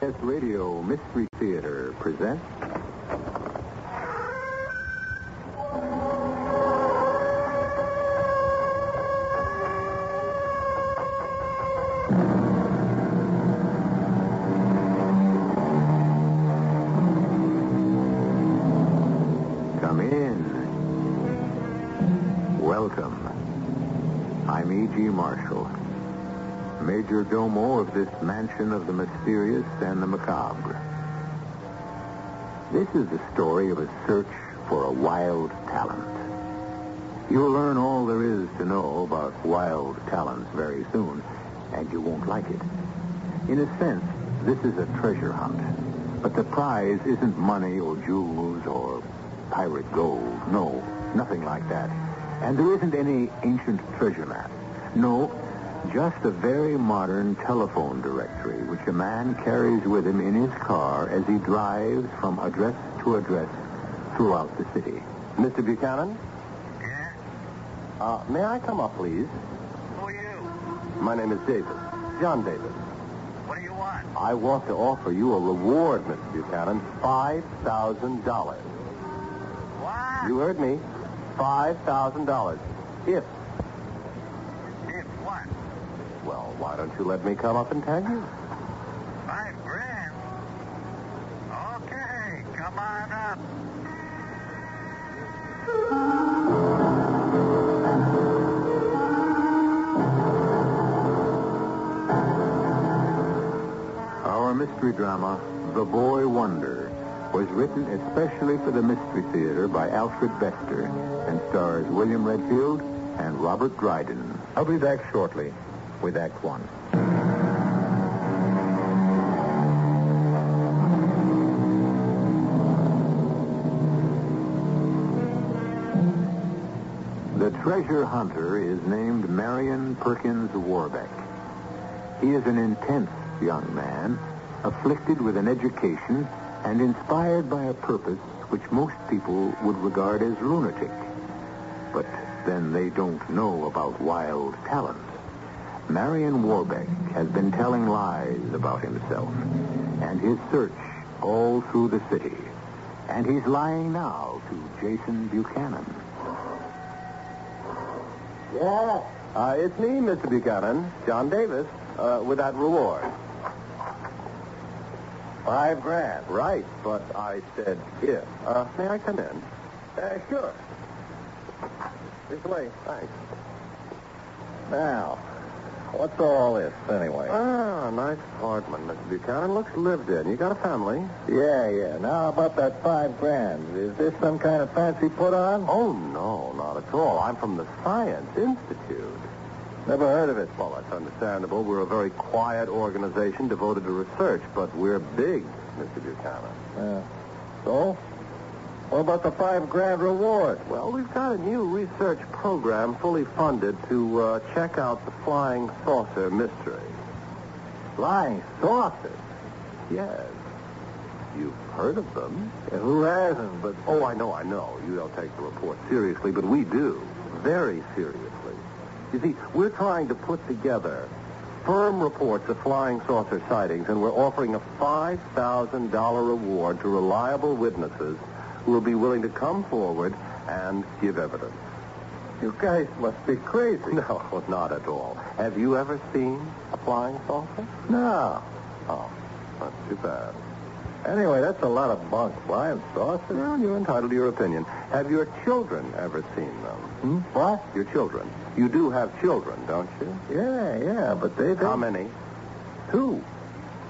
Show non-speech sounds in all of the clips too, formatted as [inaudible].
S Radio Mystery Theater presents. Major Domo of this mansion of the mysterious and the macabre. This is the story of a search for a wild talent. You'll learn all there is to know about wild talents very soon, and you won't like it. In a sense, this is a treasure hunt. But the prize isn't money or jewels or pirate gold. No, nothing like that. And there isn't any ancient treasure map. No, just a very modern telephone directory which a man carries with him in his car as he drives from address to address throughout the city. Mr. Buchanan? Yeah? Uh, may I come up, please? Who are you? My name is Davis. John Davis. What do you want? I want to offer you a reward, Mr. Buchanan. $5,000. What? You heard me. $5,000. If, If what? well, why don't you let me come up and tell you? Five grand? Okay, come on up. Our mystery drama, The Boy Wonder, was written especially for the Mystery Theater by Alfred Bester and stars William Redfield and Robert Dryden. I'll be back shortly with Act One. The treasure hunter is named Marion Perkins Warbeck. He is an intense young man, afflicted with an education and inspired by a purpose which most people would regard as lunatic. But then they don't know about wild talents. Marion Warbeck has been telling lies about himself and his search all through the city. And he's lying now to Jason Buchanan. Yeah. Uh, it's me, Mr. Buchanan. John Davis. Uh, with that reward. Five grand. Right, but I said if. Uh, may I come in? Uh, sure. This way. Thanks. Now, what's all this anyway? Ah, nice apartment, Mr. Buchanan. Looks lived in. You got a family? Yeah, yeah. Now about that five grand. Is this some kind of fancy put on? Oh, no, not at all. I'm from the Science Institute. Never heard of it. Well, that's understandable. We're a very quiet organization devoted to research, but we're big, Mr. Buchanan. Yeah. So? What about the five grand reward? Well, we've got a new research program fully funded to uh, check out the flying saucer mystery. Flying saucers. Yes. You've heard of them. Yeah, who hasn't? But Oh, I know, I know. You don't take the report seriously, but we do. Very seriously. You see, we're trying to put together firm reports of flying saucer sightings, and we're offering a $5,000 reward to reliable witnesses who will be willing to come forward and give evidence. you guys must be crazy. [laughs] No, not at all. Have you ever seen a flying saucer? No. Oh, that's too bad. Anyway, that's a lot of bunk. Flying saucers? Well, you're entitled to your opinion. Have your children ever seen them? Hmm? What? Your children. You do have children, don't you? Yeah, yeah, but they... they How many? Two.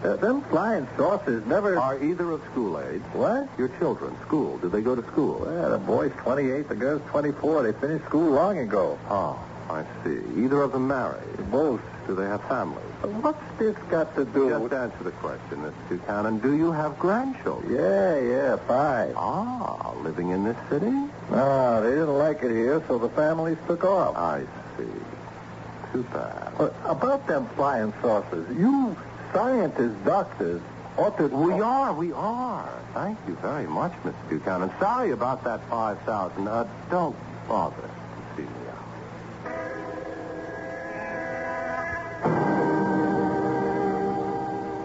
Uh, them flying saucers never... Are either of school age? What? Your children, school. Do they go to school? Well, the boy's 28, the girl's 24. They finished school long ago. Oh, I see. Either of them married? Both. Do they have families? What's this got to do Just with... answer the question, Mr. Buchanan. Do you have grandchildren? Yeah, yeah, five. Ah, living in this city? No, they didn't like it here, so the families took off. I see. Too bad. But about them flying saucers, you scientists, doctors, to... We are, we are. Thank you very much, Mr. Buchanan. Sorry about that 5000 Uh, don't bother to see me out.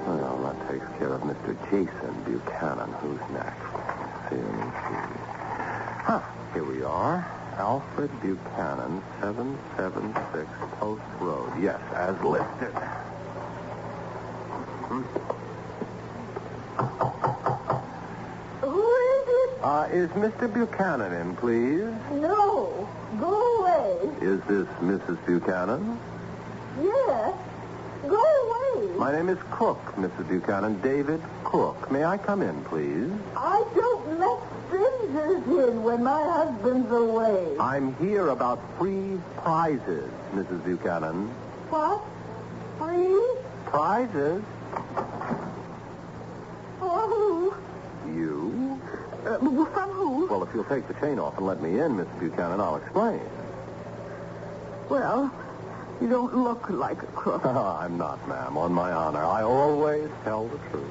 Well, that takes care of Mr. Jason Buchanan. Who's next? See, let see. Huh, here we are. Alfred Buchanan, 776 Post Road. Yes, as listed. Who is it? Uh, is Mr. Buchanan in, please? No. Go away. Is this Mrs. Buchanan? Yes. Go away. My name is Cook, Mrs. Buchanan. David Cook. May I come in, please? I don't let strangers in when my husband's away. I'm here about free prizes, Mrs. Buchanan. What? Free? Prizes? For who? You? Uh, from who? Well, if you'll take the chain off and let me in, Mrs. Buchanan, I'll explain. Well, you don't look like a crook. [laughs] I'm not, ma'am, on my honor. I always tell the truth.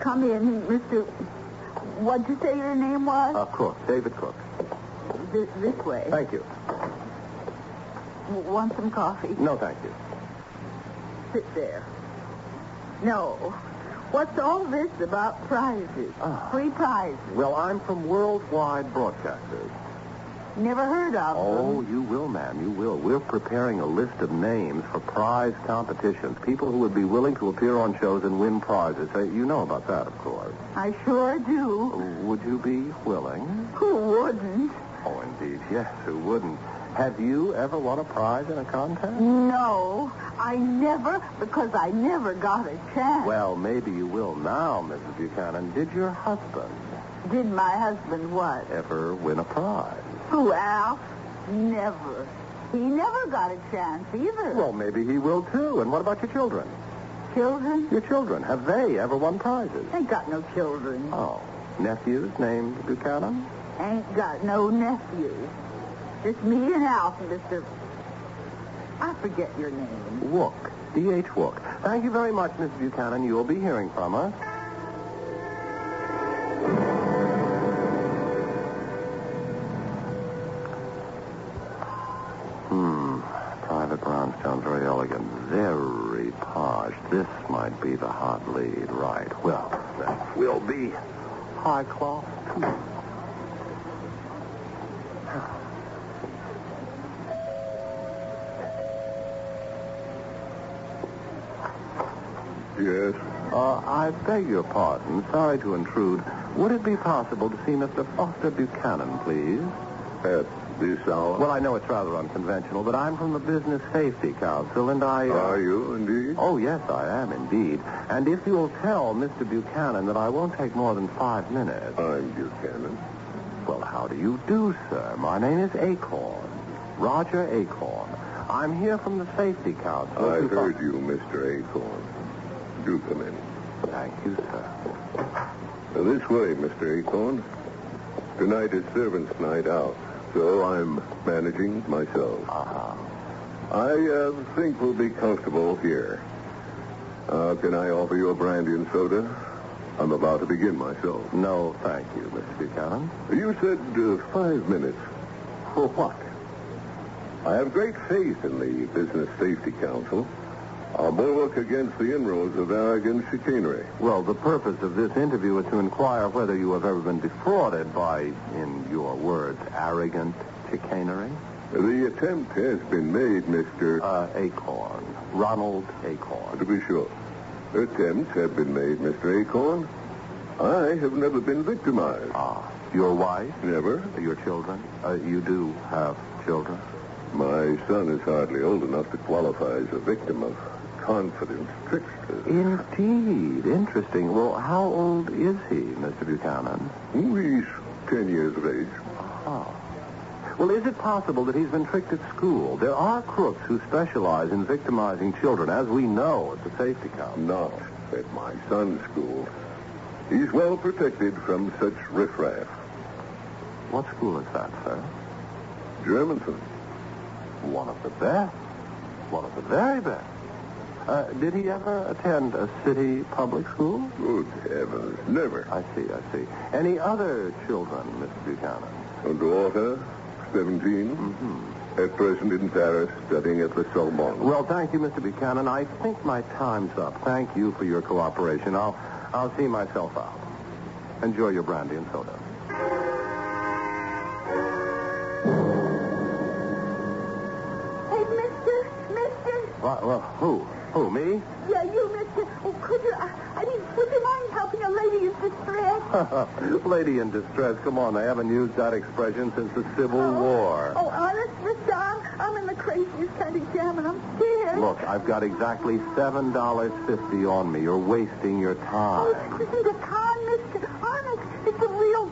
Come in, Mr. What'd you say your name was? Uh, Cook, David Cook. this, this way. Thank you. Want some coffee? No, thank you. Sit there. No. What's all this about prizes? Ah. Free prizes. Well, I'm from Worldwide Broadcasters. Never heard of Oh, them. Oh, you will, ma'am, you will. We're preparing a list of names for prize competitions. People who would be willing to appear on shows and win prizes. You know about that, of course. I sure do. Would you be willing? Who wouldn't? Oh, indeed, yes, who wouldn't? Have you ever won a prize in a contest? No, I never, because I never got a chance. Well, maybe you will now, Mrs. Buchanan. Did your husband Did my husband what? ever win a prize? Who, Al? Never. He never got a chance either. Well, maybe he will too. And what about your children? children? Your children, have they ever won prizes? Ain't got no children. Oh, nephews named Buchanan? Ain't got no nephews. Just me and Alf, Mr. I forget your name. Wook. D.H. Wook. Thank you very much, Mrs. Buchanan. You'll be hearing from us. Hmm. Private Brownstone, very elegant, very posh. This might be the hot lead, right? Well, that will be high class, Yes. Uh, I beg your pardon. Sorry to intrude. Would it be possible to see Mr. Foster Buchanan, please? At this hour? Well, I know it's rather unconventional, but I'm from the Business Safety Council, and I... uh, Are you indeed? Oh, yes, I am indeed. And if you'll tell Mr. Buchanan that I won't take more than five minutes. I'm Buchanan. Well, how do you do, sir? My name is Acorn. Roger Acorn. I'm here from the Safety Council. I heard you, Mr. Acorn. Do come in. Thank you, sir. Now, this way, Mr. Acorn. Tonight is servants' night out, so I'm managing myself. Uh-huh. I uh, think we'll be comfortable here. Uh, can I offer you a brandy and soda? I'm about to begin myself. No, thank you, Mr. Buchanan. You said uh, five minutes. For what? I have great faith in the Business Safety Council. Our bulwark against the inroads of arrogant chicanery. Well, the purpose of this interview is to inquire whether you have ever been defrauded by, in your words, arrogant chicanery. The attempt has been made, Mr. Uh, Acorn. Ronald Acorn. to be sure. Attempts have been made, Mr. Acorn. I have never been victimized. Ah, your wife? Never. Your children? Uh, you do have children? My son is hardly old enough to qualify as a victim of confidence tricksters. Indeed. Interesting. Well, how old is he, Mr. Buchanan? He's ten years of age. Oh. Well, is it possible that he's been tricked at school? There are crooks who specialize in victimizing children, as we know at the safety council. Not at my son's school. He's well protected from such riffraff. What school is that, sir? Germanton. One of the best. One of the very best. Uh, did he ever attend a city public school? Good heavens. Never. I see, I see. Any other children, Mr. Buchanan? A daughter, 17. Mm-hmm. At present in Paris, studying at the Sorbonne. Well, thank you, Mr. Buchanan. I think my time's up. Thank you for your cooperation. I'll, I'll see myself out. Enjoy your brandy and soda. Hey, mister, mister. What, well, who? Who, me? Yeah, you, mister. Oh, could you, I, I mean, would you mind helping a lady in distress? [laughs] Lady in distress. Come on, I haven't used that expression since the Civil oh, War. Oh, honest, mister, I'm, I'm in the craziest kind of jam, and I'm scared. Look, I've got exactly $7.50 on me. You're wasting your Oh, time. this isn't a con, mister. Honest, it's a real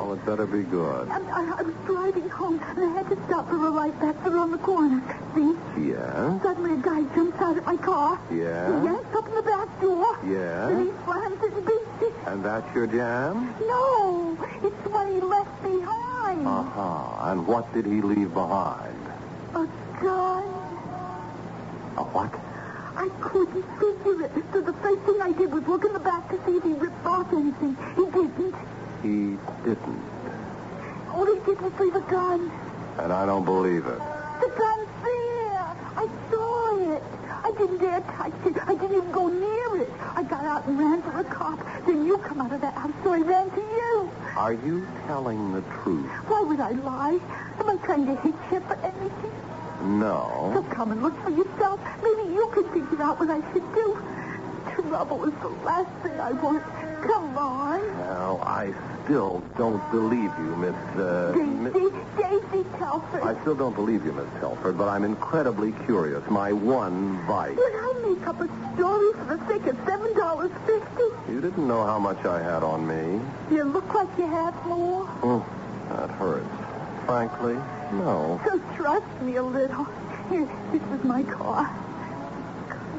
Oh, it better be good. I, I, I was driving home, and I had to stop for a light back on the corner. See? Yeah? Suddenly a guy jumps out of my car. Yeah? He yanks open the back door. Yeah? Then he slams it and beats it. And that's your jam? No, it's what he left behind. Uh-huh. And what did he leave behind? A gun. A what? I couldn't figure it. So the first thing I did was look in the back to see if he ripped off anything. He didn't. He didn't. All he did was leave a gun. And I don't believe it. The gun's there. I saw it. I didn't dare touch it. I didn't even go near it. I got out and ran for a cop. Then you come out of that house, so I ran to you. Are you telling the truth? Why would I lie? Am I trying to hit you for anything? No. So come and look for yourself. Maybe you can figure out what I should do. Trouble is the last thing I want. Come on. Now, I still don't believe you, Miss... Uh, Miss- Daisy, Daisy Telford. I still don't believe you, Miss Telford, but I'm incredibly curious. My one vice. Would I make up a story for the sake of seven dollars fifty? You didn't know how much I had on me. You look like you have more. Oh, that hurts. Frankly, no. So trust me a little. [laughs] Here, this is my car.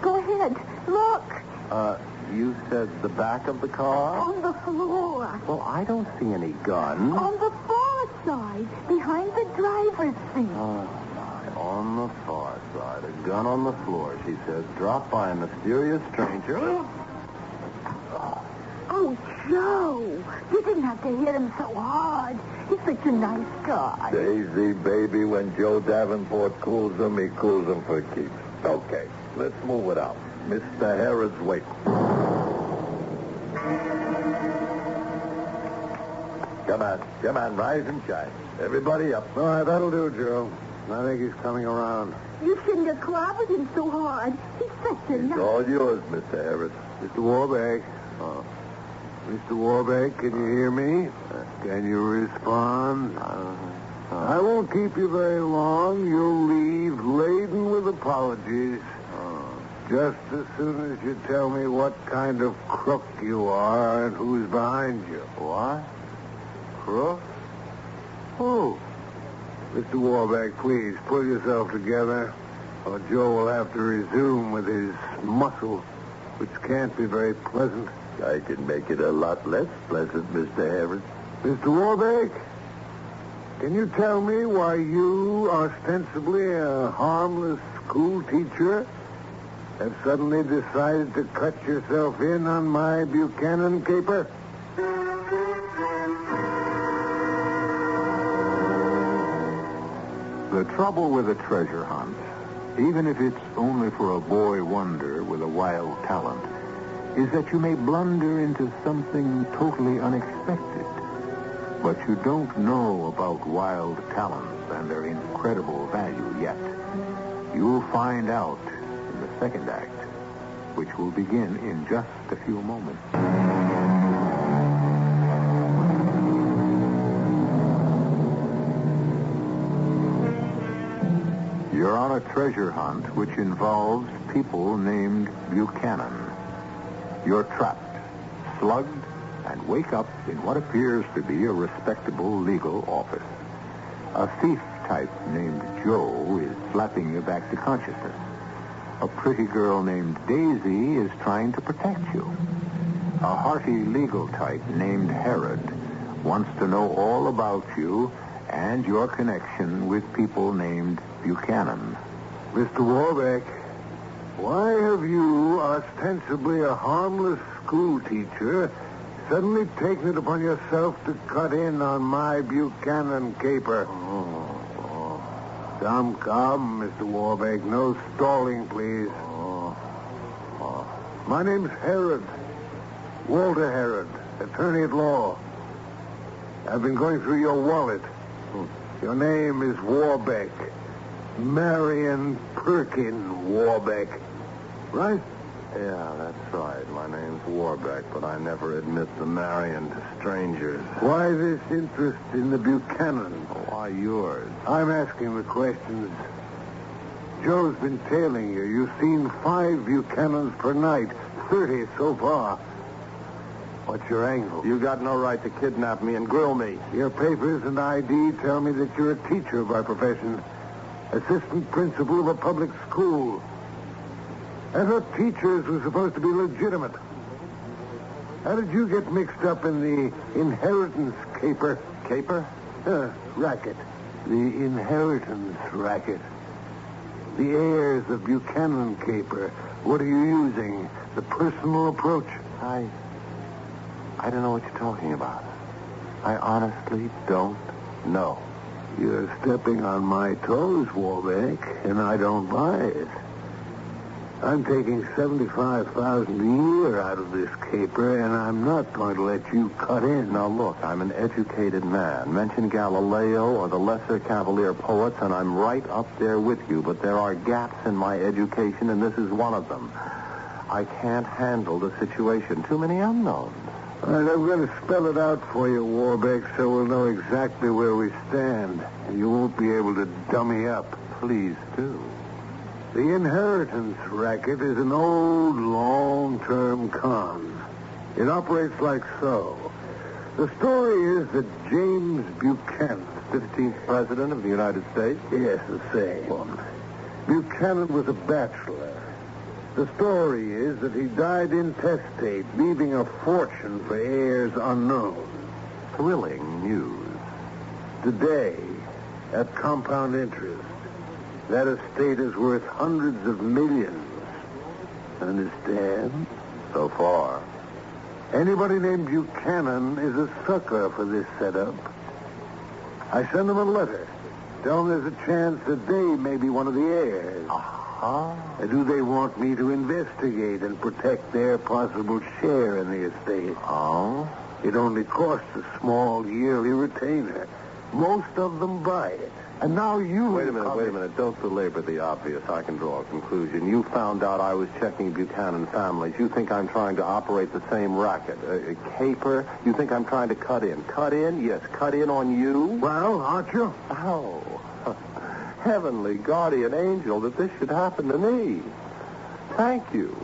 Go ahead. Look. Uh, you said the back of the car? On the floor. Well, I don't see any gun. On the far side. Behind the driver's seat. Oh, my. On the far side. A gun on the floor, she says. Dropped by a mysterious stranger. Oh, Joe. You didn't have to hit him so hard. He's such a nice guy. Daisy, baby, when Joe Davenport cools them, he cools them for keeps. Okay, let's move it out. Mr. Herod's waiting. Come on, come on, rise and shine. Everybody up. All right, that'll do, Joe. I think he's coming around. You shouldn't have clobbered him so hard. He's such a It's nice... all yours, Mr. Harris. Mr. Warbeck. Uh, Mr. Warbeck, can you hear me? Can you respond? I won't keep you very long. You'll leave laden with apologies. Just as soon as you tell me what kind of crook you are and who's behind you. What? Crook? Who? Mr. Warbeck, please pull yourself together, or Joe will have to resume with his muscle, which can't be very pleasant. I can make it a lot less pleasant, Mr. Harris. Mr. Warbeck, can you tell me why you, ostensibly a harmless school teacher, have suddenly decided to cut yourself in on my Buchanan caper? The trouble with a treasure hunt, even if it's only for a boy wonder with a wild talent, is that you may blunder into something totally unexpected. But you don't know about wild talents and their incredible value yet. You'll find out second act, which will begin in just a few moments. You're on a treasure hunt which involves people named Buchanan. You're trapped, slugged, and wake up in what appears to be a respectable legal office. A thief type named Joe is slapping you back to consciousness. A pretty girl named Daisy is trying to protect you. A hearty legal type named Herod wants to know all about you and your connection with people named Buchanan. Mr. Warbeck, why have you, ostensibly a harmless school teacher, suddenly taken it upon yourself to cut in on my Buchanan caper? Oh. Come, come, Mr. Warbeck. No stalling, please. Oh. Oh. My name's Herod. Walter Herod, attorney at law. I've been going through your wallet. Hmm. Your name is Warbeck. Marion Perkin Warbeck. Right? Yeah, that's right. My name's Warbeck, but I never admit the Marion to strangers. Why this interest in the Buchanan? Why yours? I'm asking the questions. Joe's been tailing you. You've seen five Buchanans per night, 30 so far. What's your angle? You got no right to kidnap me and grill me. Your papers and ID tell me that you're a teacher by profession, assistant principal of a public school. I thought teachers were supposed to be legitimate. How did you get mixed up in the inheritance caper? Caper? Uh, racket. The inheritance racket. The heirs of Buchanan caper. What are you using? The personal approach? I. I don't know what you're talking about. I honestly don't know. You're stepping on my toes, Warbeck, and I don't buy it. I'm taking 75000 a year out of this caper, and I'm not going to let you cut in. Now, look, I'm an educated man. Mention Galileo or the lesser Cavalier poets, and I'm right up there with you. But there are gaps in my education, and this is one of them. I can't handle the situation. Too many unknowns. All right, I'm going to spell it out for you, Warbeck, so we'll know exactly where we stand. You won't be able to dummy up. Please do. The inheritance racket is an old, long-term con. It operates like so. The story is that James Buchanan, 15th President of the United States? yes, the same, One. Buchanan was a bachelor. The story is that he died intestate, leaving a fortune for heirs unknown. Thrilling news. Today, at compound interest, that estate is worth hundreds of millions. Understand? So far. Anybody named Buchanan is a sucker for this setup. I send them a letter. Tell them there's a chance that they may be one of the heirs. Uh-huh. And do they want me to investigate and protect their possible share in the estate? Oh? It only costs a small yearly retainer. Most of them buy it. And now you... Wait a minute, wait a minute. Don't belabor the obvious. I can draw a conclusion. You found out I was checking Buchanan families. You think I'm trying to operate the same racket. A, a caper? You think I'm trying to cut in. Cut in? Yes, cut in on you? Well, aren't you? Oh, [laughs] heavenly guardian angel that this should happen to me. Thank you.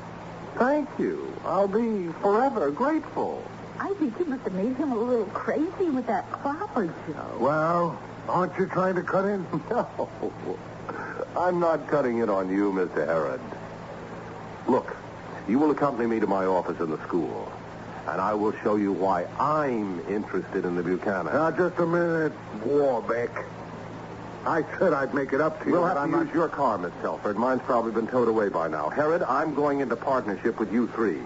Thank you. I'll be forever grateful. I think you must have made him a little crazy with that clapper, Joe. Well, aren't you trying to cut in? [laughs] No. I'm not cutting in on you, Mr. Herod. Look, you will accompany me to my office in the school, and I will show you why I'm interested in the Buchanan. Now, just a minute, Warbeck. I said I'd make it up to you. We'll have I'm to not... use your car, Miss Telford. Mine's probably been towed away by now. Herod, I'm going into partnership with you three.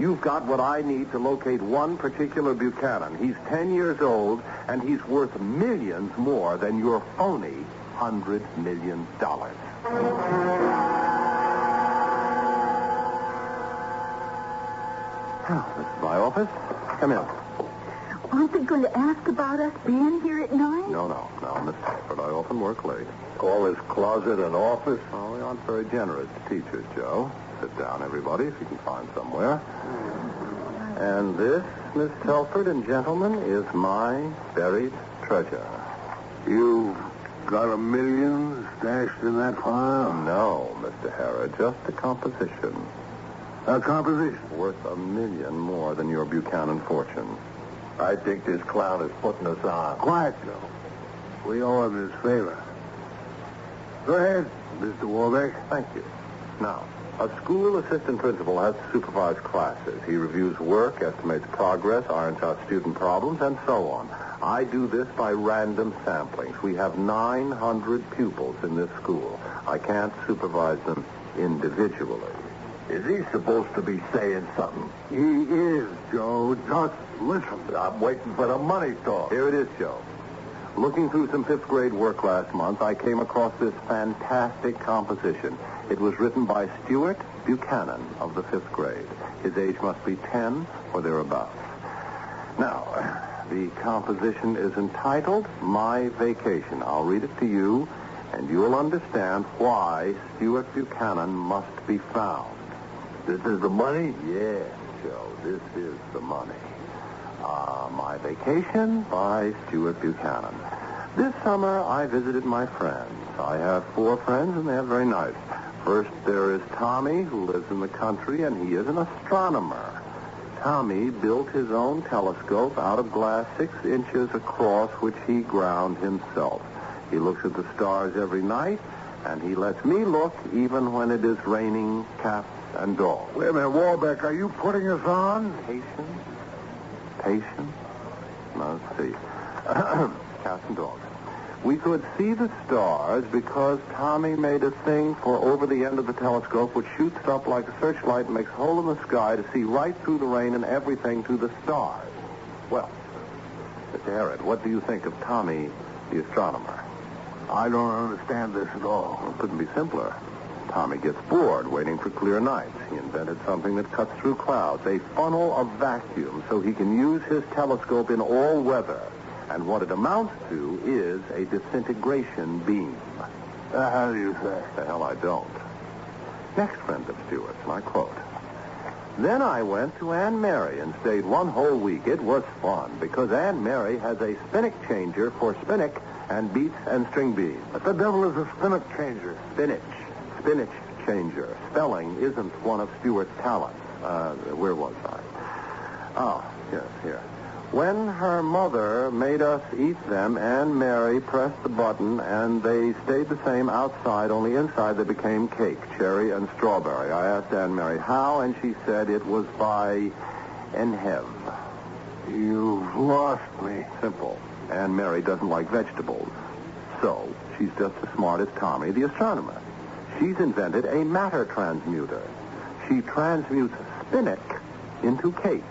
You've got what I need to locate one particular Buchanan. He's 10 years old, and he's worth millions more than your phony $100 million. This is my office. Come in. Aren't they going to ask about us being here at night? No, no, no, Miss Telford. I often work late. Call this closet an office? Oh, we aren't very generous teachers, Joe. Sit down, everybody, if you can find somewhere. And this, Miss Telford and gentlemen, is my buried treasure. You've got a million stashed in that file? No, Mr. Herod, just a composition. A composition? Worth a million more than your Buchanan fortune. I think this clown is putting us on. Quiet, Joe. We owe him his favor. Go ahead, Mr. Warbeck. Thank you. Now, a school assistant principal has to supervise classes. He reviews work, estimates progress, irons out student problems, and so on. I do this by random samplings. We have 900 pupils in this school. I can't supervise them individually. Is he supposed to be saying something? He is, Joe. Just listen. I'm waiting for the money talk. Here it is, Joe. Looking through some fifth grade work last month, I came across this fantastic composition. It was written by Stuart Buchanan of the fifth grade. His age must be 10 or thereabouts. Now, the composition is entitled My Vacation. I'll read it to you, and you'll understand why Stuart Buchanan must be found. This is the money? Yes, Joe, this is the money. Uh, My Vacation by Stuart Buchanan. This summer, I visited my friends. I have four friends, and they're very nice. First, there is Tommy, who lives in the country, and he is an astronomer. Tommy built his own telescope out of glass six inches across, which he ground himself. He looks at the stars every night, and he lets me look even when it is raining cats and dogs. Wait a minute, Warbeck, are you putting us on? Patience? Patience? Let's see. [clears throat] Cats and dogs. We could see the stars because Tommy made a thing for over the end of the telescope which shoots up like a searchlight and makes a hole in the sky to see right through the rain and everything to the stars. Well, Mr. Herod, what do you think of Tommy, the astronomer? I don't understand this at all. Well, it couldn't be simpler. Tommy gets bored waiting for clear nights. He invented something that cuts through clouds, a funnel of vacuum, so he can use his telescope in all weather. And what it amounts to is a disintegration beam. Uh, how do you say? The hell I don't. Next friend of Stewart's, I quote. Then I went to Anne Mary and stayed one whole week. It was fun because Anne Mary has a spinach changer for spinach and beets and string beans. What the devil is a spinach changer? Spinach. Spinach changer. Spelling isn't one of Stewart's talents. Uh, where was I? Oh, yes, here. When her mother made us eat them, Anne Mary pressed the button, and they stayed the same outside, only inside they became cake, cherry and strawberry. I asked Anne Mary how, and she said it was by Enhev. You've lost me. Simple. Anne Mary doesn't like vegetables. So, she's just as smart as Tommy, the astronomer. She's invented a matter transmuter. She transmutes spinach into cake,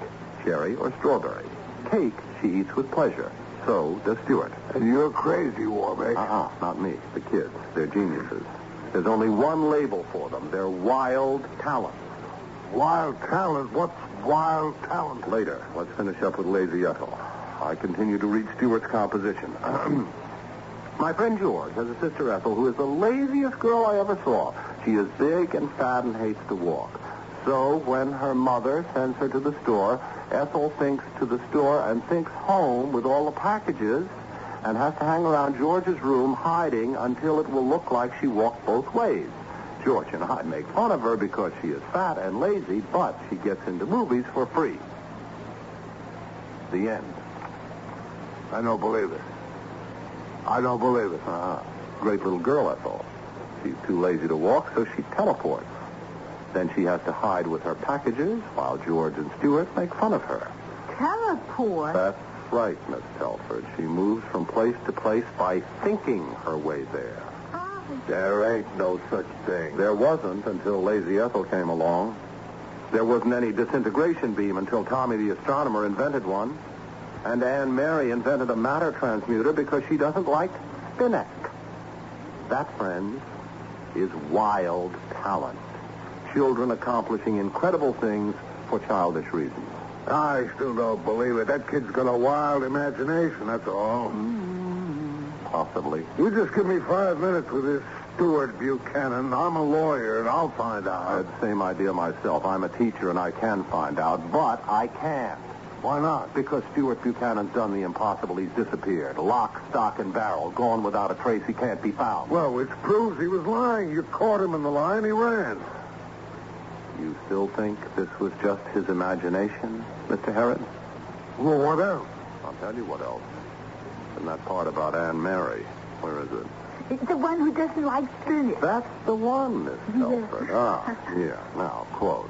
cherry or strawberry. Cake she eats with pleasure. So does Stewart. And you're crazy, Warbeck. Uh-uh, not me. The kids. They're geniuses. There's only one label for them. They're wild talents. Wild talent? What's wild talent? Later, let's finish up with Lazy Ethel. I continue to read Stewart's composition. [clears throat] My friend George has a sister Ethel who is the laziest girl I ever saw. She is big and fat and hates to walk. So when her mother sends her to the store, Ethel thinks to the store and thinks home with all the packages and has to hang around George's room hiding until it will look like she walked both ways. George and I make fun of her because she is fat and lazy, but she gets into movies for free. The end. I don't believe it. I don't believe it. Ah, great little girl, Ethel. She's too lazy to walk, so she teleports. Then she has to hide with her packages while George and Stewart make fun of her. Teleport? That's right, Miss Telford. She moves from place to place by thinking her way there. Oh, There ain't no such thing. There wasn't until Lazy Ethel came along. There wasn't any disintegration beam until Tommy the astronomer invented one. And Anne Mary invented a matter transmuter because she doesn't like spinach. That, friends, is wild talent. Children accomplishing incredible things for childish reasons. I still don't believe it. That kid's got a wild imagination, that's all. Possibly. You just give me five minutes with this Stuart Buchanan. I'm a lawyer, and I'll find out. I had the same idea myself. I'm a teacher and I can find out, but I can't. Why not? Because Stuart Buchanan's done the impossible. He's disappeared. Lock, stock, and barrel. Gone without a trace. He can't be found. Well, which proves he was lying. You caught him in the lie, and he ran. You still think this was just his imagination, Mr. Herod? Well, what else? I'll tell you what else. And that part about Anne Mary. Where is it? it's the one who doesn't like spinach. That's the one, Miss Yes. Ah, here. Now, quote.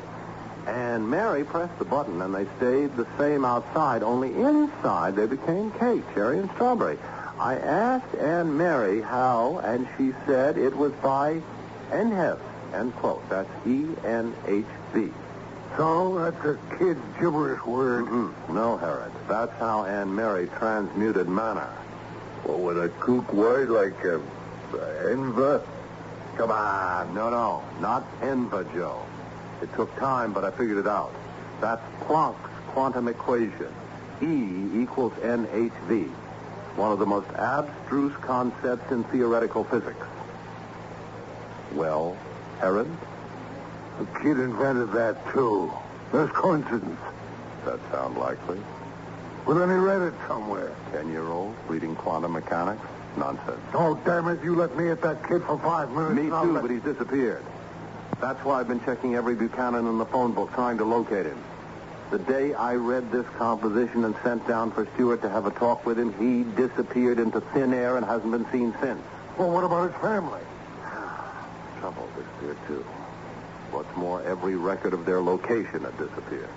Anne Mary pressed the button, and they stayed the same outside, only inside they became cake, cherry, and strawberry. I asked Anne Mary how, and she said it was by Enhev, end quote. That's E E-N-H-V. So, that's a kid's gibberish word. Mm-mm. No, Herod. That's how Anne Mary transmuted manna. Or with a kook word like uh, enva? Come on. No, no. Not ENVA, Joe. It took time, but I figured it out. That's Planck's quantum equation. E equals NHV. One of the most abstruse concepts in theoretical physics. Well, Herod? The kid invented that, too. There's coincidence. That sound likely? Well, then he read it somewhere. Ten-year-old reading quantum mechanics? Nonsense. Oh, damn it, you let me hit that kid for five minutes. Me too, let- but he's disappeared. That's why I've been checking every Buchanan in the phone book, trying to locate him. The day I read this composition and sent down for Stewart to have a talk with him, he disappeared into thin air and hasn't been seen since. Well, what about his family? Trouble disappeared too. What's more, every record of their location had disappeared.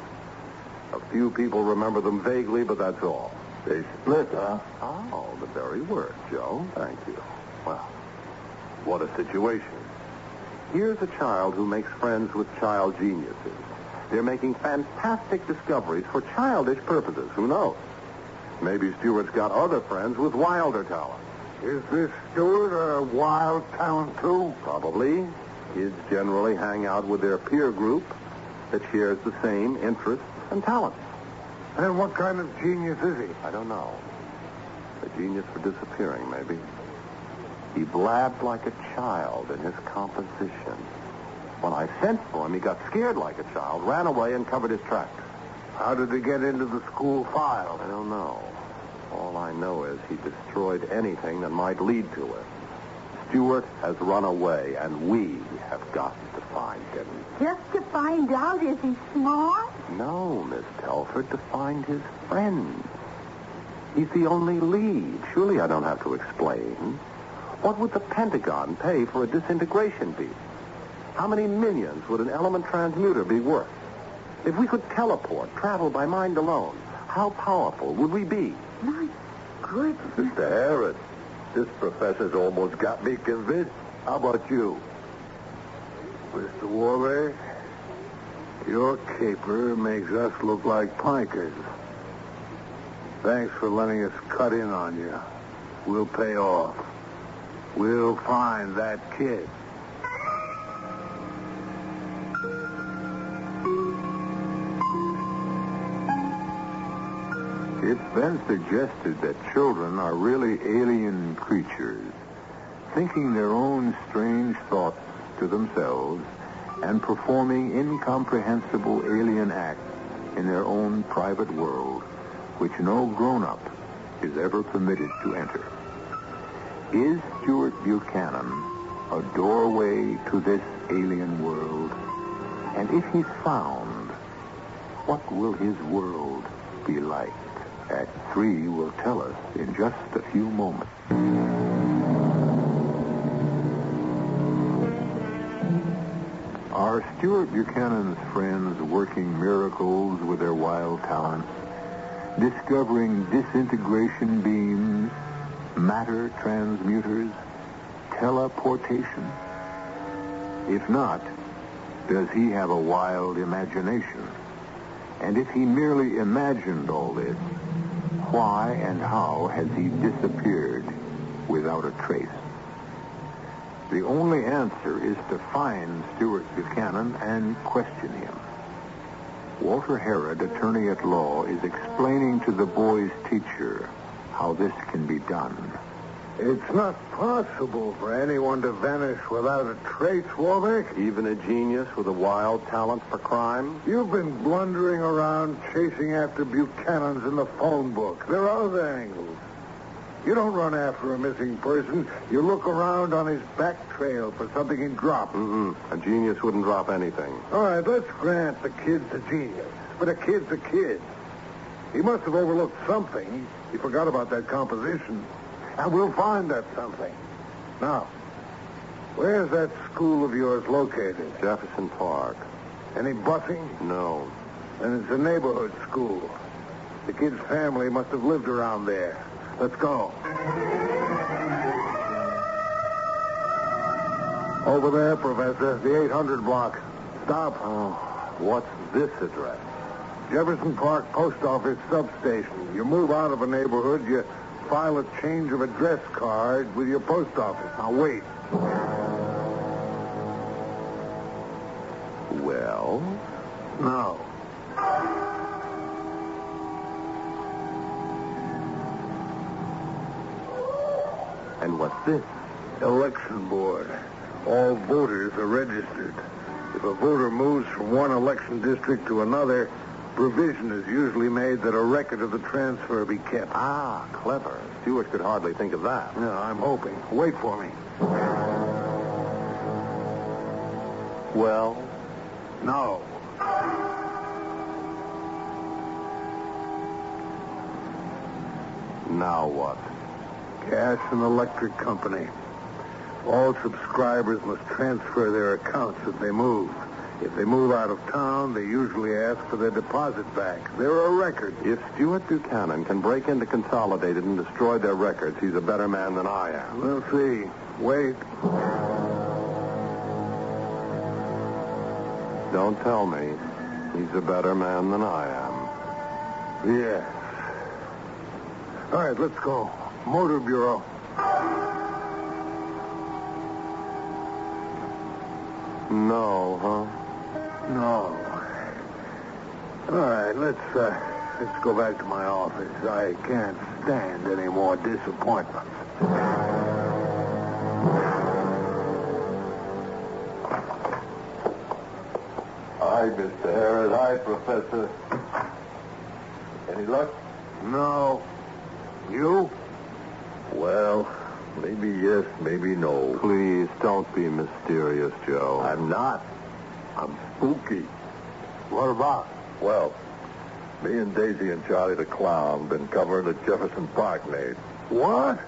A few people remember them vaguely, but that's all. They split, huh? Oh, the very word, Joe. Thank you. Well, what a situation. Here's a child who makes friends with child geniuses. They're making fantastic discoveries for childish purposes. Who knows? Maybe Stewart's got other friends with wilder talent. Is this Stewart a wild talent, too? Probably. Kids generally hang out with their peer group that shares the same interests and talents. And what kind of genius is he? I don't know. A genius for disappearing, maybe. He blabbed like a child in his composition. When I sent for him, he got scared like a child, ran away, and covered his tracks. How did he get into the school file? I don't know. All I know is he destroyed anything that might lead to it. Stewart has run away, and we have got to find him. Just to find out is he smart? No, Miss Telford, to find his friends. He's the only lead. Surely I don't have to explain. What would the Pentagon pay for a disintegration beam? How many millions would an element transmuter be worth? If we could teleport, travel by mind alone, how powerful would we be? My goodness. Mr. Harris, this professor's almost got me convinced. How about you? Mr. Warbeck, your caper makes us look like pikers. Thanks for letting us cut in on you. We'll pay off. We'll find that kid. It's been suggested that children are really alien creatures, thinking their own strange thoughts to themselves and performing incomprehensible alien acts in their own private world, which no grown-up is ever permitted to enter. Is Stuart Buchanan a doorway to this alien world? And if he's found, what will his world be like? Act 3 will tell us in just a few moments. Are Stuart Buchanan's friends working miracles with their wild talents? Discovering disintegration beams, matter transmuters, teleportation? If not, does he have a wild imagination? And if he merely imagined all this, why and how has he disappeared without a trace? The only answer is to find Stuart Buchanan and question him. Walter Herod, attorney at law, is explaining to the boy's teacher how this can be done. It's not possible for anyone to vanish without a trace, Warbeck. Even a genius with a wild talent for crime? You've been blundering around chasing after Buchanan's in the phone book. There are other angles. You don't run after a missing person. You look around on his back trail for something he dropped. Mm-mm. A genius wouldn't drop anything. All right, let's grant the kid's a genius. But a kid's a kid. He must have overlooked something. He forgot about that composition. And we'll find that something. Now, where's that school of yours located? Jefferson Park. Any busing? No. And it's a neighborhood school. The kid's family must have lived around there. Let's go. Over there, Professor. The 800 block. Stop. Oh, what's this address? Jefferson Park Post Office substation. You move out of a neighborhood, you file a change of address card with your post office. Now, wait. Well? No. And what's this? Election board. All voters are registered. If a voter moves from one election district to another, provision is usually made that a record of the transfer be kept. Ah, clever. Stewart could hardly think of that. No, I'm hoping. Wait for me. Well? No. Now what? Gas and Electric Company. All subscribers must transfer their accounts if they move. If they move out of town, they usually ask for their deposit back. They're a record. If Stuart Buchanan can break into Consolidated and destroy their records, he's a better man than I am. We'll see. Wait. Don't tell me he's a better man than I am. Yes. All right, let's go. Motor Bureau. No, huh? No. All right, let's uh, let's go back to my office. I can't stand any more disappointments. Hi, Mr. Harris. Hi, Professor. Any luck? No. You? Well, maybe yes, maybe no. Please don't be mysterious, Joe. I'm not. I'm spooky. What about? Well, me and Daisy and Charlie the Clown been covering the Jefferson Park maid. What?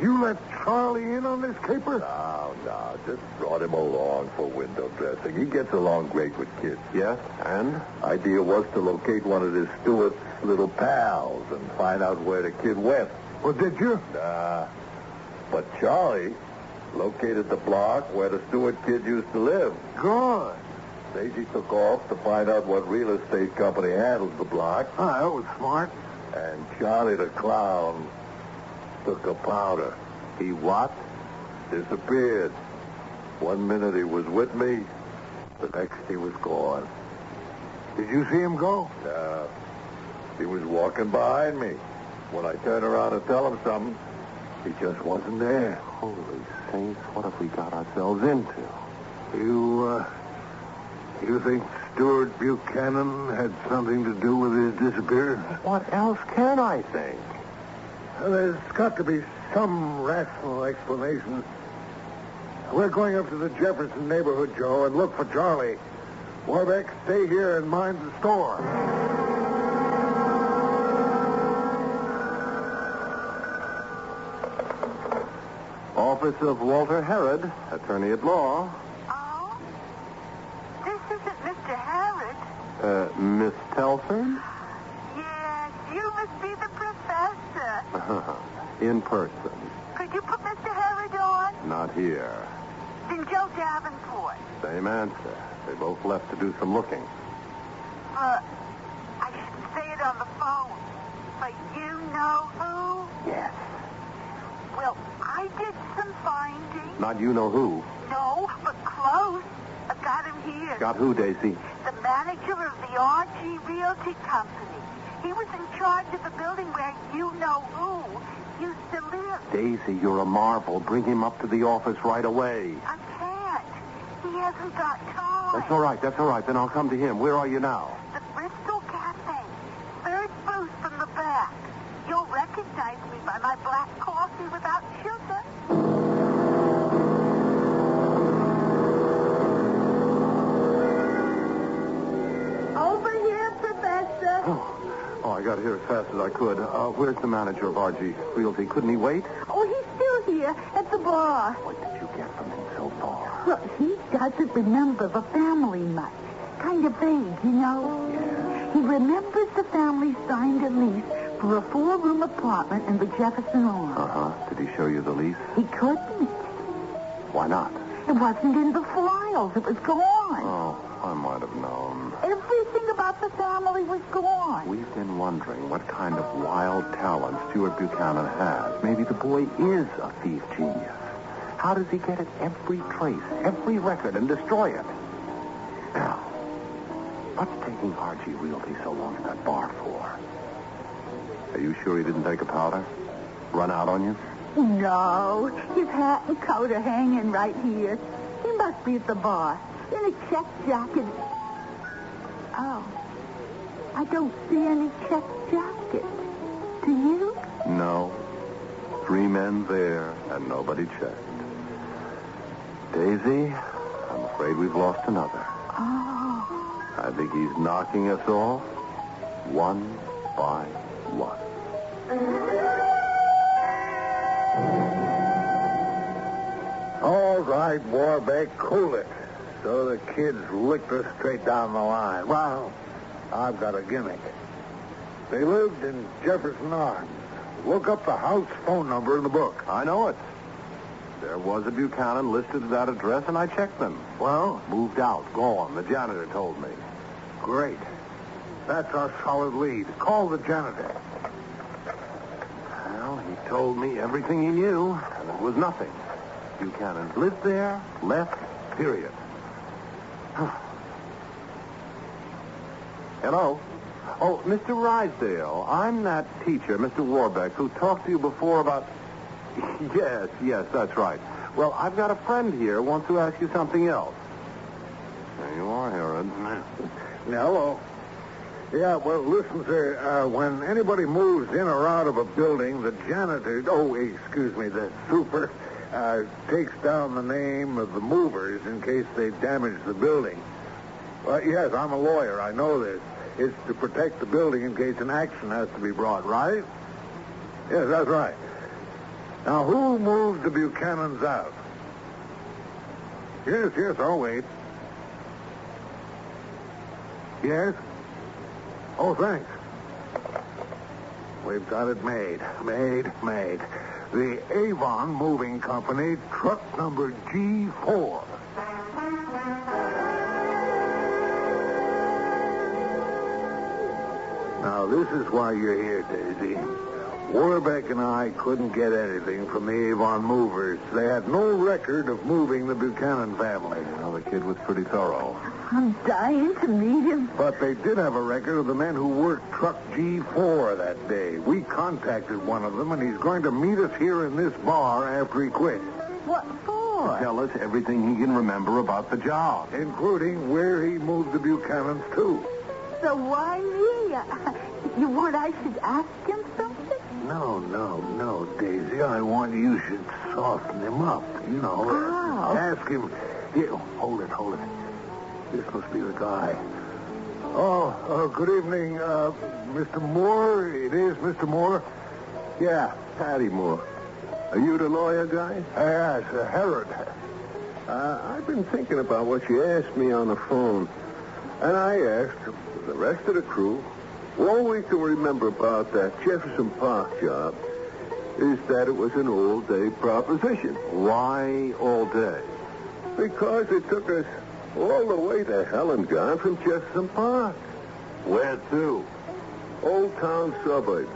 You let Charlie in on this caper? No, no, just brought him along for window dressing. He gets along great with kids. Yes, and? Idea was to locate one of his Stewart's little pals and find out where the kid went. Well, did you? Nah. But Charlie located the block where the Stewart kid used to live. Good. Daisy took off to find out what real estate company handled the block. Ah, that was smart. And Charlie the clown took a powder. He what? Disappeared. One minute he was with me, the next he was gone. Did you see him go? Uh, he was walking behind me. When I turned around to tell him something, he just wasn't there. Holy saints, what have we got ourselves into? You, uh, you think Stuart Buchanan had something to do with his disappearance? What else can I think? Well, there's got to be some rational explanation. We're going up to the Jefferson neighborhood, Joe, and look for Charlie. Warbeck, stay here and mind the store. Office of Walter Herod, attorney at law. Oh? This isn't Mr. Herod. Uh, Miss Telford? Yes, you must be the professor. [laughs] In person. Could you put Mr. Herod on? Not here. Then Joe Davenport. Same answer. They both left to do some looking. But I should say it on the phone. But you know who? Yes. Well, I did some finding. Not you know who. No, but close. I got him here. Got who, Daisy? The manager of the RG Realty Company. He was in charge of the building where you know who used to live. Daisy, you're a marvel. Bring him up to the office right away. I can't. He hasn't got time. That's all right. That's all right. Then I'll come to him. Where are you now? Got here as fast as I could. Uh, where's the manager of RG Realty? Couldn't he wait? Oh, he's still here at the bar. What did you get from him so far? Well, he doesn't remember the family much. Kind of vague, you know. Yeah. He remembers the family signed a lease for a four-room apartment in the Jefferson Arms. Uh-huh. Did he show you the lease? He couldn't. Why not? It wasn't in the files. It was gone. Oh, I might have known. Everything about the family was gone. We've been wondering what kind of wild talent Stuart Buchanan has. Maybe the boy is a thief genius. How does he get at every trace, every record, and destroy it? Now, what's taking RG Realty so long at that bar for? Are you sure he didn't take a powder? Run out on you? No, his hat and coat are hanging right here. He must be at the bar in a check jacket. Oh, I don't see any check jacket. Do you? No. Three men there, and nobody checked. Daisy, I'm afraid we've lost another. Oh, I think he's knocking us off one by one. All right, Warbeck, cool it. So the kids licked us straight down the line. Well, I've got a gimmick. They lived in Jefferson Arms. Look up the house phone number in the book. I know it. There was a Buchanan listed at that address, and I checked them. Well, Moved out, gone. The janitor told me. great. That's our solid lead. Call the janitor. Well, he told me everything he knew, and it was nothing. Buchanan lived there, left, period. [sighs] Hello? Oh, Mr. Rysdale, I'm that teacher, Mr. Warbeck, who talked to you before about... [laughs] yes, yes, that's right. Well, I've got a friend here who wants to ask you something else. There you are, Herod. Hello. Yeah, well, listen, sir. Uh, when anybody moves in or out of a building, the janitor, oh, excuse me, the super, uh, takes down the name of the movers in case they damage the building. Well, yes, I'm a lawyer. I know this. It's to protect the building in case an action has to be brought, right? Yes, that's right. Now, who moved the Buchanans out? Yes, yes, I'll wait. Yes? Oh, thanks. We've got it made. Made, made. The Avon Moving Company, truck number G4. Now, this is why you're here, Daisy. Warbeck and I couldn't get anything from the Avon movers. They had no record of moving the Buchanan family. Well, the kid was pretty thorough. I'm dying to meet him. But they did have a record of the men who worked truck G4 that day. We contacted one of them, and he's going to meet us here in this bar after he quits, What for? Tell us everything he can remember about the job. including where he moved the Buchanans to. So why me? [laughs] You want I should ask him something? No, no, no, Daisy. I want you should soften him up. You know, How? ask him. Here, hold it, hold it. This must be the guy. Oh, uh, good evening, uh, Mr. Moore. It is Mr. Moore. Yeah, Patty Moore. Are you the lawyer guy? Yes, uh, Herod. Uh, I've been thinking about what you asked me on the phone. And I asked the rest of the crew, all we can remember about that Jefferson Park job is that it was an all-day proposition. Why all day? Because it took us all the way to hell and gone from Jefferson Park. Where to? Old Town suburb.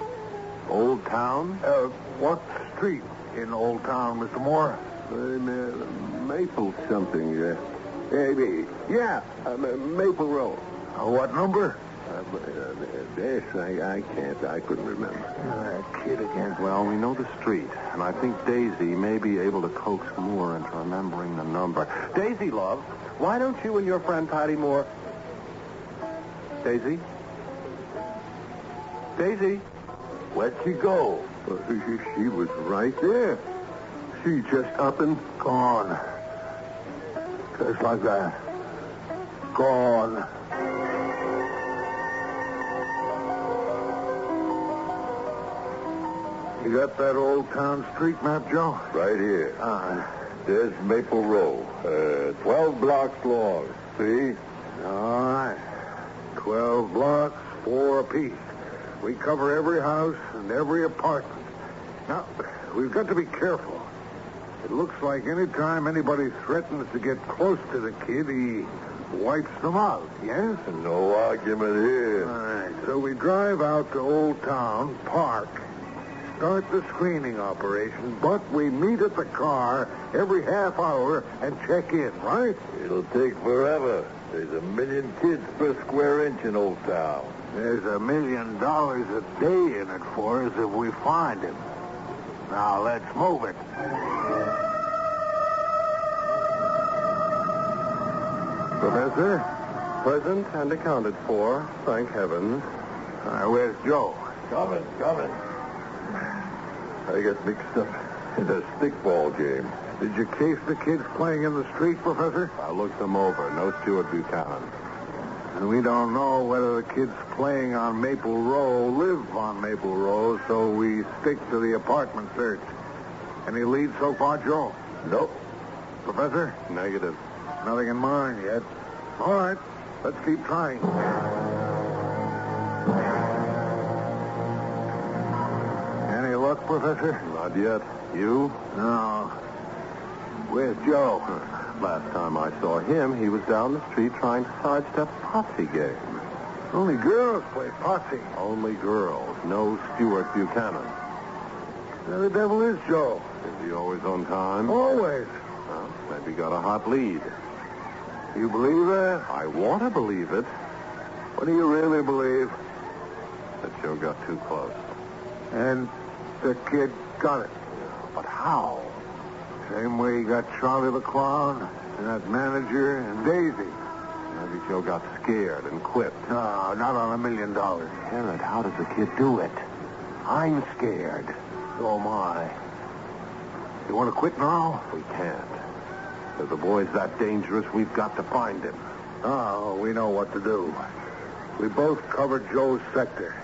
Old Town? Uh, what street in Old Town, Mr. Moore? In, uh, Maple something. Uh, maybe. Yeah, uh, Maple Road. Uh, what number? Uh, uh, this, I, I can't. I couldn't remember. Uh, kid again. Well, we know the street, and I think Daisy may be able to coax Moore into remembering the number. Daisy, love, why don't you and your friend Patty Moore... Daisy? Daisy? Where'd she go? Uh, she, she was right there. She just up and Gone. Just like that. Gone. You got that Old Town street map, Joe? right here. Uh, There's Maple Row. Uh, 12 blocks long. See? all right. Twelve blocks, four apiece. We cover every house and every apartment. Now, we've got to be careful. It looks like any time anybody threatens to get close to the kid, he wipes them out, yes? No argument here. All right, so we drive out to Old Town, park, start the screening operation, but we meet at the car every half hour and check in, right? It'll take forever. There's a million kids per square inch in Old Town. There's a million dollars a day in it for us if we find him. Now, let's move it. Professor? Present and accounted for, thank heavens. Uh, where's Joe? Coming, coming. I got mixed up in a stickball game. Did you case the kids playing in the street, Professor? I looked them over. No Stuart Buchanan. And we don't know whether the kids playing on Maple Row live on Maple Row, so we stick to the apartment search. Any leads so far, Joe? Nope. Professor? Negative. Nothing in mind yet. All right, let's keep trying. Professor? Not yet. You? No. Where's Joe? Last time I saw him, he was down the street trying to sidestep potsy game. Only girls play potsy. Only girls. No Stuart Buchanan. Where the devil is Joe? Is he always on time? Always. Well, maybe got a hot lead. You believe that? I want to believe it. What do you really believe? That Joe got too close. And the kid got it. But how? Same way he got Charlie the Clown, and that manager, and Daisy. Maybe Joe got scared and quit. No, not on a million dollars. Herod, how does the kid do it? I'm scared. So am I. You want to quit now? We can't. If the boy's that dangerous, we've got to find him. Oh, we know what to do. We both covered Joe's sector.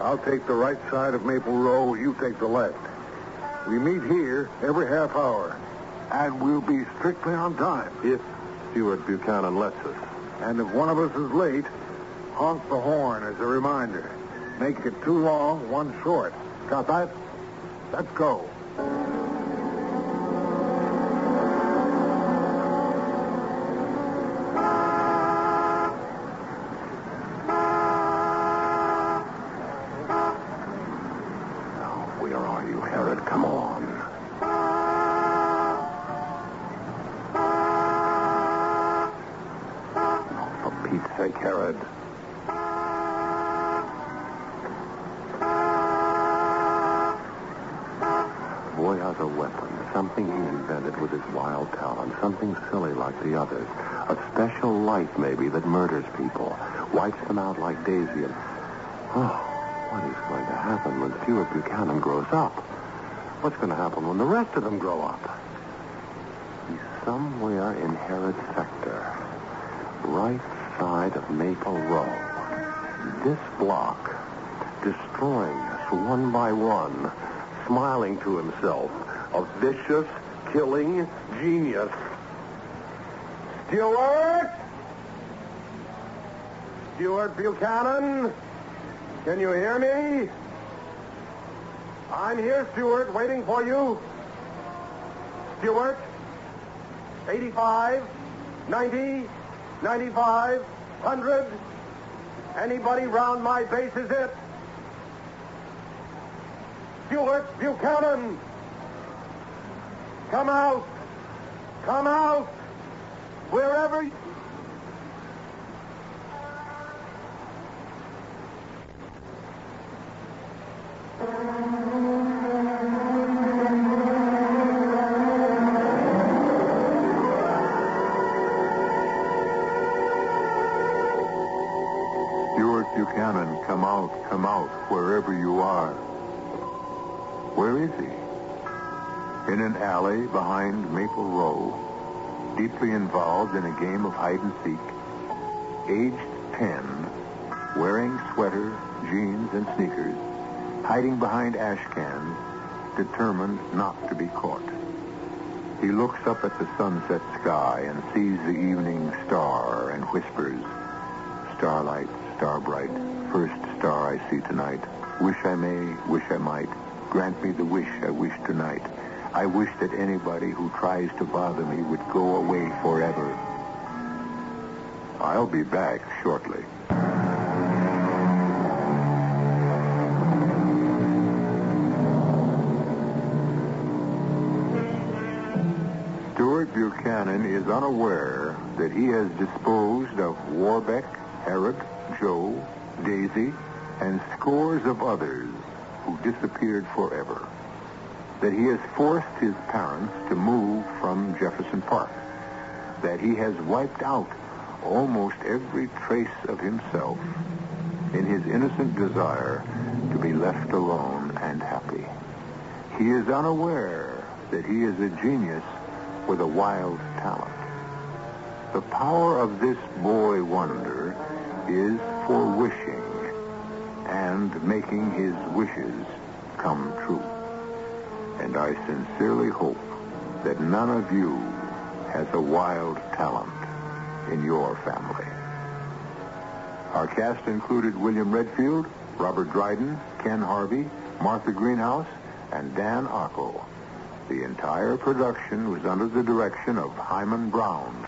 I'll take the right side of Maple Row, you take the left. We meet here every half hour, and we'll be strictly on time. If Stuart Buchanan lets us. And if one of us is late, honk the horn as a reminder. Make it two long, one short. Got that? Let's go. Sake, Herod. Boy has a weapon, something he invented with his wild talent, something silly like the others. A special light, maybe, that murders people, wipes them out like Daisy and... Oh, what is going to happen when Stuart Buchanan grows up? What's going to happen when the rest of them grow up? He's somewhere in Herod's sector, right side of Maple Row. This block, destroying us one by one, smiling to himself, a vicious, killing genius. Stuart! Stuart Buchanan? Can you hear me? I'm here, Stuart, waiting for you. Stuart? 85, 90, 95, 100. Anybody round my base is it? Stuart Buchanan! Come out! Come out! Wherever you... Stuart Buchanan, come out, come out, wherever you are. Where is he? In an alley behind Maple Row, deeply involved in a game of hide and seek, aged 10, wearing sweater, jeans, and sneakers, hiding behind ash cans, determined not to be caught. He looks up at the sunset sky and sees the evening star and whispers, Starlight, star bright, first star I see tonight. Wish I may, wish I might. Grant me the wish I wish tonight. I wish that anybody who tries to bother me would go away forever. I'll be back shortly. Buchanan is unaware that he has disposed of Warbeck, Herod, Joe, Daisy, and scores of others who disappeared forever. That he has forced his parents to move from Jefferson Park. That he has wiped out almost every trace of himself in his innocent desire to be left alone and happy. He is unaware that he is a genius with a wild talent. The power of this boy wonder is for wishing and making his wishes come true. And I sincerely hope that none of you has a wild talent in your family. Our cast included William Redfield, Robert Dryden, Ken Harvey, Martha Greenhouse, and Dan Ocko. The entire production was under the direction of Himan Brown.